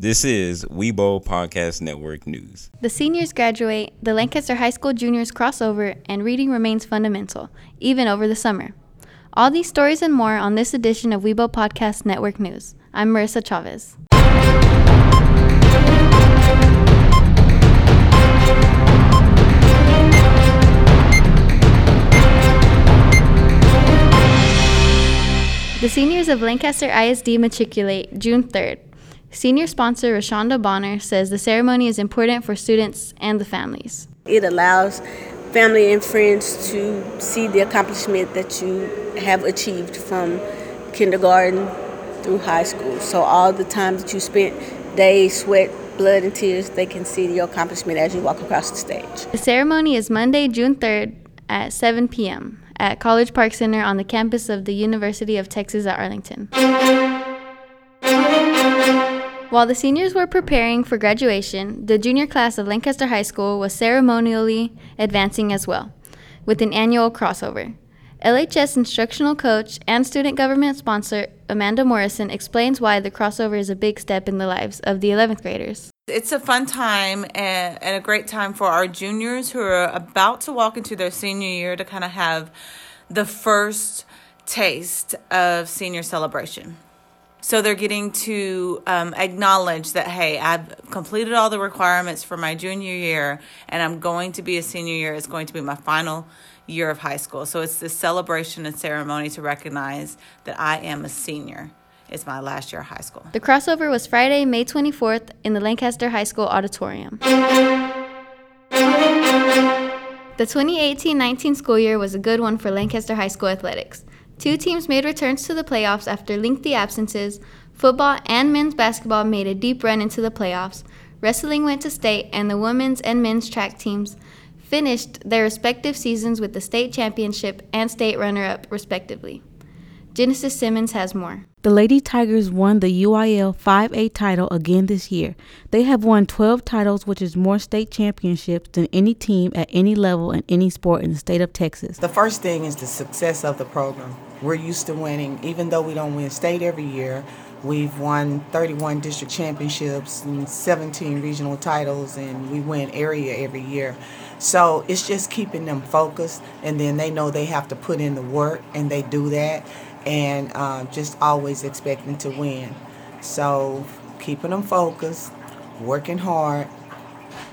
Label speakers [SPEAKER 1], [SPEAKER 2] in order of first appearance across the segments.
[SPEAKER 1] This is Weibo Podcast Network News.
[SPEAKER 2] The seniors graduate, the Lancaster High School juniors crossover, and reading remains fundamental, even over the summer. All these stories and more on this edition of Weibo Podcast Network News. I'm Marissa Chavez. The seniors of Lancaster ISD matriculate June 3rd. Senior sponsor Rashonda Bonner says the ceremony is important for students and the families.
[SPEAKER 3] It allows family and friends to see the accomplishment that you have achieved from kindergarten through high school. So all the time that you spent days, sweat, blood, and tears, they can see your accomplishment as you walk across the stage.
[SPEAKER 2] The ceremony is Monday, June 3rd at 7 p.m. at College Park Center on the campus of the University of Texas at Arlington. While the seniors were preparing for graduation, the junior class of Lancaster High School was ceremonially advancing as well, with an annual crossover. LHS instructional coach and student government sponsor Amanda Morrison explains why the crossover is a big step in the lives of the 11th graders.
[SPEAKER 4] It's a fun time and, a great time for our juniors who are about to walk into their senior year to kind of have the first taste of senior celebration. So they're getting to um, acknowledge that, hey, I've completed all the requirements for my junior year and I'm going to be a senior year. It's going to be my final year of high school. So it's this celebration and ceremony to recognize that I am a senior. It's my last year of high school.
[SPEAKER 2] The crossover was Friday, May 24th in the Lancaster High School auditorium. The 2018 19 school year was a good one for Lancaster High School athletics. Two teams made returns to the playoffs after lengthy absences. Football and men's basketball made a deep run into the playoffs. Wrestling went to state, and the women's and men's track teams finished their respective seasons with the state championship and state runner up, respectively. Genesis Simmons has more.
[SPEAKER 5] The Lady Tigers won the UIL 5A title again this year. They have won 12 titles, which is more state championships than any team at any level in any sport in the state of Texas.
[SPEAKER 6] The first thing is the success of the program. We're used to winning, even though we don't win state every year. We've won 31 district championships and 17 regional titles, and we win area every year. So it's just keeping them focused, and then they know they have to put in the work, and they do that, and uh, just always expecting to win. So keeping them focused, working hard,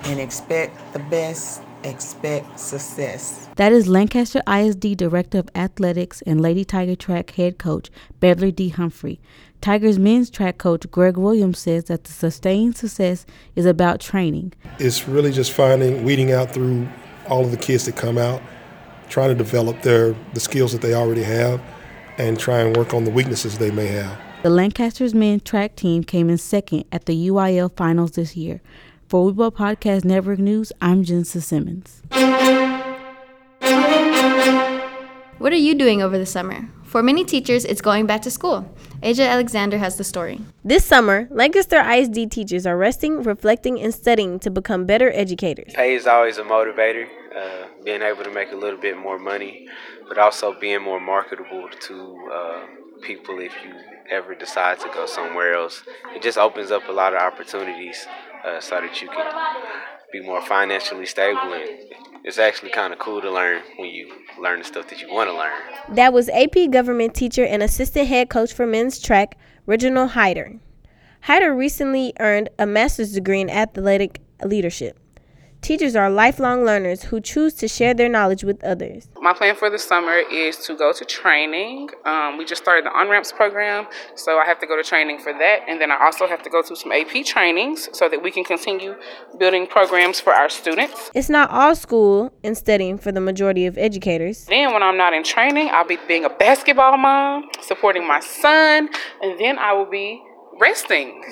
[SPEAKER 6] and expect the best, expect success.
[SPEAKER 5] That is Lancaster ISD Director of Athletics and Lady Tiger Track Head Coach Beverly D. Humphrey. Tigers men's track coach Greg Williams says that the sustained success is about training.
[SPEAKER 7] It's really just finding, weeding out through all of the kids that come out, trying to develop their the skills that they already have, and try and work on the weaknesses they may have.
[SPEAKER 5] The Lancaster's men's track team came in second at the UIL finals this year. For Weibo Podcast Network News, I'm Genesis Simmons.
[SPEAKER 2] What are you doing over the summer? For many teachers, it's going back to school. Asia Alexander has the story.
[SPEAKER 8] This summer, Lancaster ISD teachers are resting, reflecting, and studying to become better educators.
[SPEAKER 9] Pay is always a motivator, uh, being able to make a little bit more money, but also being more marketable to uh, people if you ever decide to go somewhere else. It just opens up a lot of opportunities uh, so that you can be more financially stable and it's actually kind of cool to learn when you learn the stuff that you want to learn.
[SPEAKER 8] That was AP government teacher and assistant head coach for men's track, Reginald Hyder. Hyder recently earned a master's degree in athletic leadership. Teachers are lifelong learners who choose to share their knowledge with others.
[SPEAKER 10] My plan for the summer is to go to training. Um, we just started the on ramps program, so I have to go to training for that. And then I also have to go to some AP trainings so that we can continue building programs for our students.
[SPEAKER 8] It's not all school and studying for the majority of educators.
[SPEAKER 10] Then, when I'm not in training, I'll be being a basketball mom, supporting my son, and then I will be resting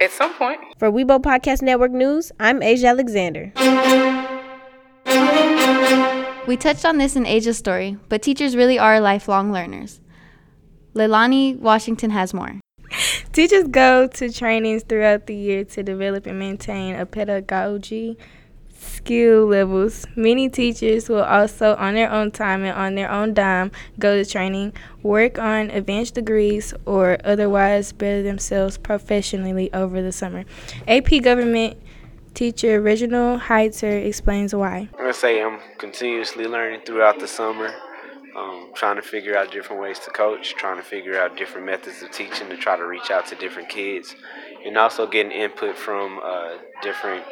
[SPEAKER 10] at some point.
[SPEAKER 8] For Weibo Podcast Network News, I'm Asia Alexander.
[SPEAKER 2] We touched on this in Asia's story, but teachers really are lifelong learners. Leilani Washington has more.
[SPEAKER 11] Teachers go to trainings throughout the year to develop and maintain a pedagogy skill levels. Many teachers will also, on their own time and on their own dime, go to training, work on advanced degrees, or otherwise better themselves professionally over the summer. AP Government teacher Reginald Hyder explains why.
[SPEAKER 9] I'm gonna say I'm continuously learning throughout the summer. Um, trying to figure out different ways to coach, trying to figure out different methods of teaching to try to reach out to different kids, and also getting input from uh, different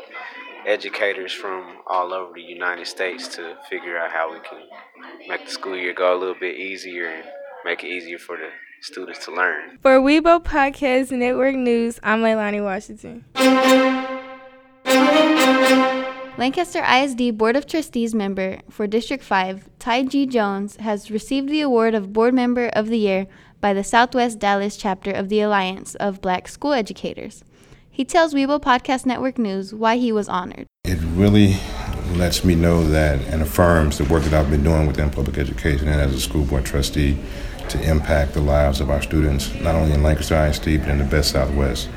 [SPEAKER 9] educators from all over the United States to figure out how we can make the school year go a little bit easier and make it easier for the students to learn.
[SPEAKER 11] For Weibo Podcast Network News, I'm Leilani Washington.
[SPEAKER 2] Lancaster ISD Board of Trustees member for District 5, Ty G. Jones, has received the award of Board Member of the Year by the Southwest Dallas chapter of the Alliance of Black School Educators. He tells Weibo Podcast Network News why he was honored.
[SPEAKER 12] It really lets me know that and affirms the work that I've been doing within public education and as a school board trustee to impact the lives of our students, not only in Lancaster ISD, but in the best Southwest.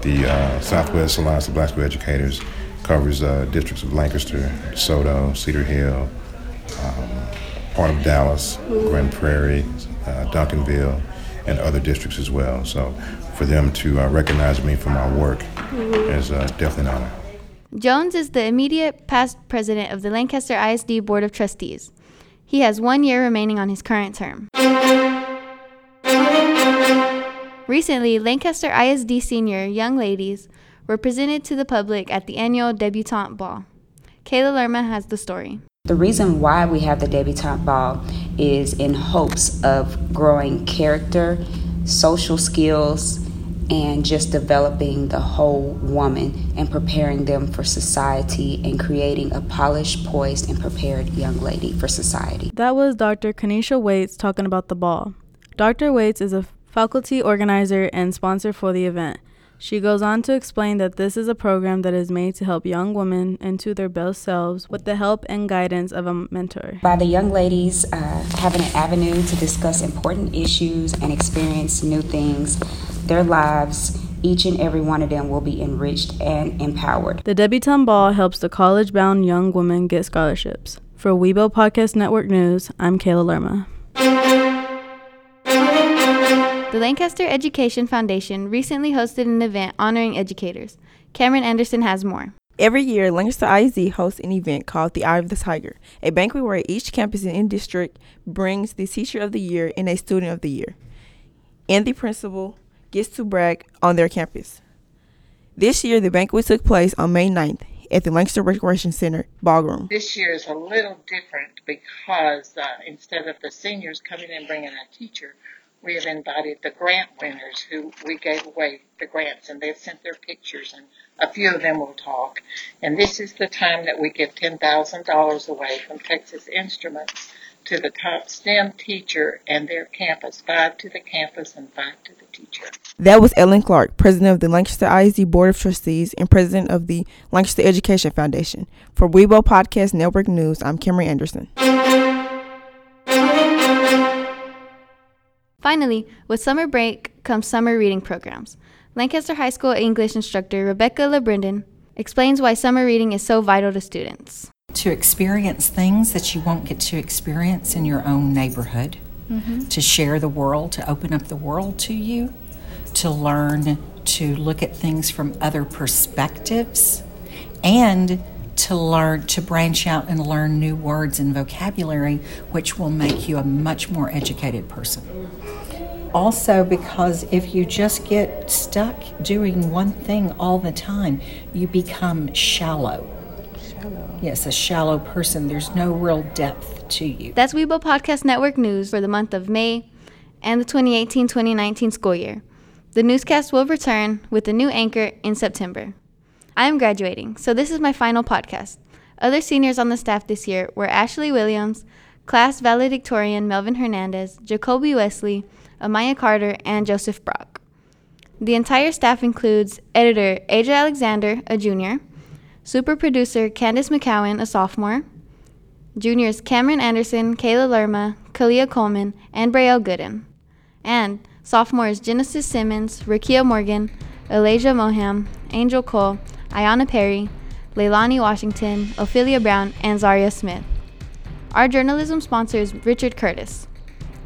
[SPEAKER 12] The uh, Southwest Alliance of Black School Educators covers uh, districts of Lancaster, DeSoto, Cedar Hill, um, part of Dallas, Grand Prairie, uh, Duncanville, and other districts as well. So for them to uh, recognize me for my work is uh, definitely an honor.
[SPEAKER 2] Jones is the immediate past president of the Lancaster ISD Board of Trustees. He has one year remaining on his current term. Recently, Lancaster ISD senior young ladies were presented to the public at the annual debutante ball. Kayla Lerma has the story.
[SPEAKER 13] The reason why we have the debutante ball is in hopes of growing character, social skills, and just developing the whole woman and preparing them for society and creating a polished, poised, and prepared young lady for society.
[SPEAKER 14] That was Dr. Kanisha Waits talking about the ball. Dr. Waits is a faculty organizer and sponsor for the event. She goes on to explain that this is a program that is made to help young women into their best selves with the help and guidance of a mentor.
[SPEAKER 13] By the young ladies uh, having an avenue to discuss important issues and experience new things, their lives, each and every one of them will be enriched and empowered.
[SPEAKER 14] The Debutante Ball helps the college bound young women get scholarships. For Weibo Podcast Network News, I'm Kayla Lerma.
[SPEAKER 2] The Lancaster Education Foundation recently hosted an event honoring educators. Cameron Anderson has more.
[SPEAKER 15] Every year, Lancaster ISD hosts an event called the Eye of the Tiger, a banquet where each campus in district brings the Teacher of the Year and a Student of the Year. And the principal gets to brag on their campus. This year, the banquet took place on May 9th at the Lancaster Recreation Center ballroom.
[SPEAKER 16] This year is a little different because uh, instead of the seniors coming and bringing a teacher, we have invited the grant winners who we gave away the grants and they've sent their pictures and a few of them will talk. And this is the time that we give $10,000 away from Texas Instruments to the top STEM teacher and their campus, five to the campus and five to the teacher.
[SPEAKER 15] That was Ellen Clark, president of the Lancaster ISD Board of Trustees and president of the Lancaster Education Foundation. For Weibo Podcast Network News, I'm Cameron Anderson.
[SPEAKER 2] Finally, with summer break comes summer reading programs. Lancaster High School English instructor Rebecca LeBrendon explains why summer reading is so vital to students.
[SPEAKER 17] To experience things that you won't get to experience in your own neighborhood, mm-hmm. to share the world, to open up the world to you, to learn to look at things from other perspectives, and to learn to branch out and learn new words and vocabulary, which will make you a much more educated person also because if you just get stuck doing one thing all the time, you become shallow. Yes, a shallow person. There's no real depth to you.
[SPEAKER 2] That's Weibo Podcast Network news for the month of May and the 2018 2019 school year. The newscast will return with a new anchor in September. I am graduating, so this is my final podcast. Other seniors on the staff this year were Ashley Williams, class valedictorian Melvin Hernandez, Jacoby Wesley, Amaya Carter, and Joseph Brock. The entire staff includes editor AJ Alexander, a junior, super producer Candace McCowan, a sophomore, juniors Cameron Anderson, Kayla Lerma, Kalia Coleman, and Braille Gooden, and sophomores Genesis Simmons, Rakia Morgan, Elijah Moham, Angel Cole, Ayana Perry, Leilani Washington, Ophelia Brown, and Zaria Smith. Our journalism sponsor is Richard Curtis.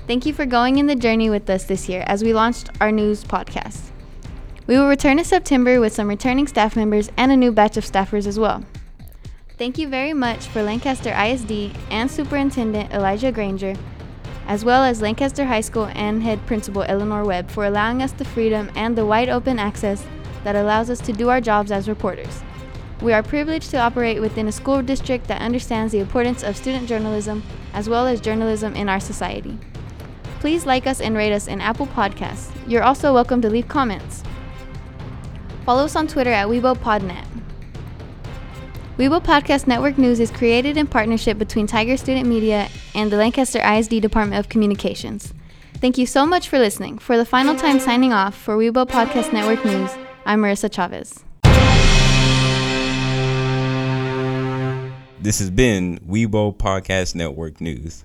[SPEAKER 2] Thank you for going in the journey with us this year as we launched our news podcast. We will return in September with some returning staff members and a new batch of staffers as well. Thank you very much for Lancaster ISD and Superintendent Elijah Granger, as well as Lancaster High School and Head Principal Eleanor Webb for allowing us the freedom and the wide open access that allows us to do our jobs as reporters. We are privileged to operate within a school district that understands the importance of student journalism as well as journalism in our society. Please like us and rate us in Apple Podcasts. You're also welcome to leave comments. Follow us on Twitter at WeBoPodNet. Weibo Podcast Network News is created in partnership between Tiger Student Media and the Lancaster ISD Department of Communications. Thank you so much for listening. For the final time signing off for Weibo Podcast Network News, I'm Marissa Chavez.
[SPEAKER 1] This has been Weibo Podcast Network News.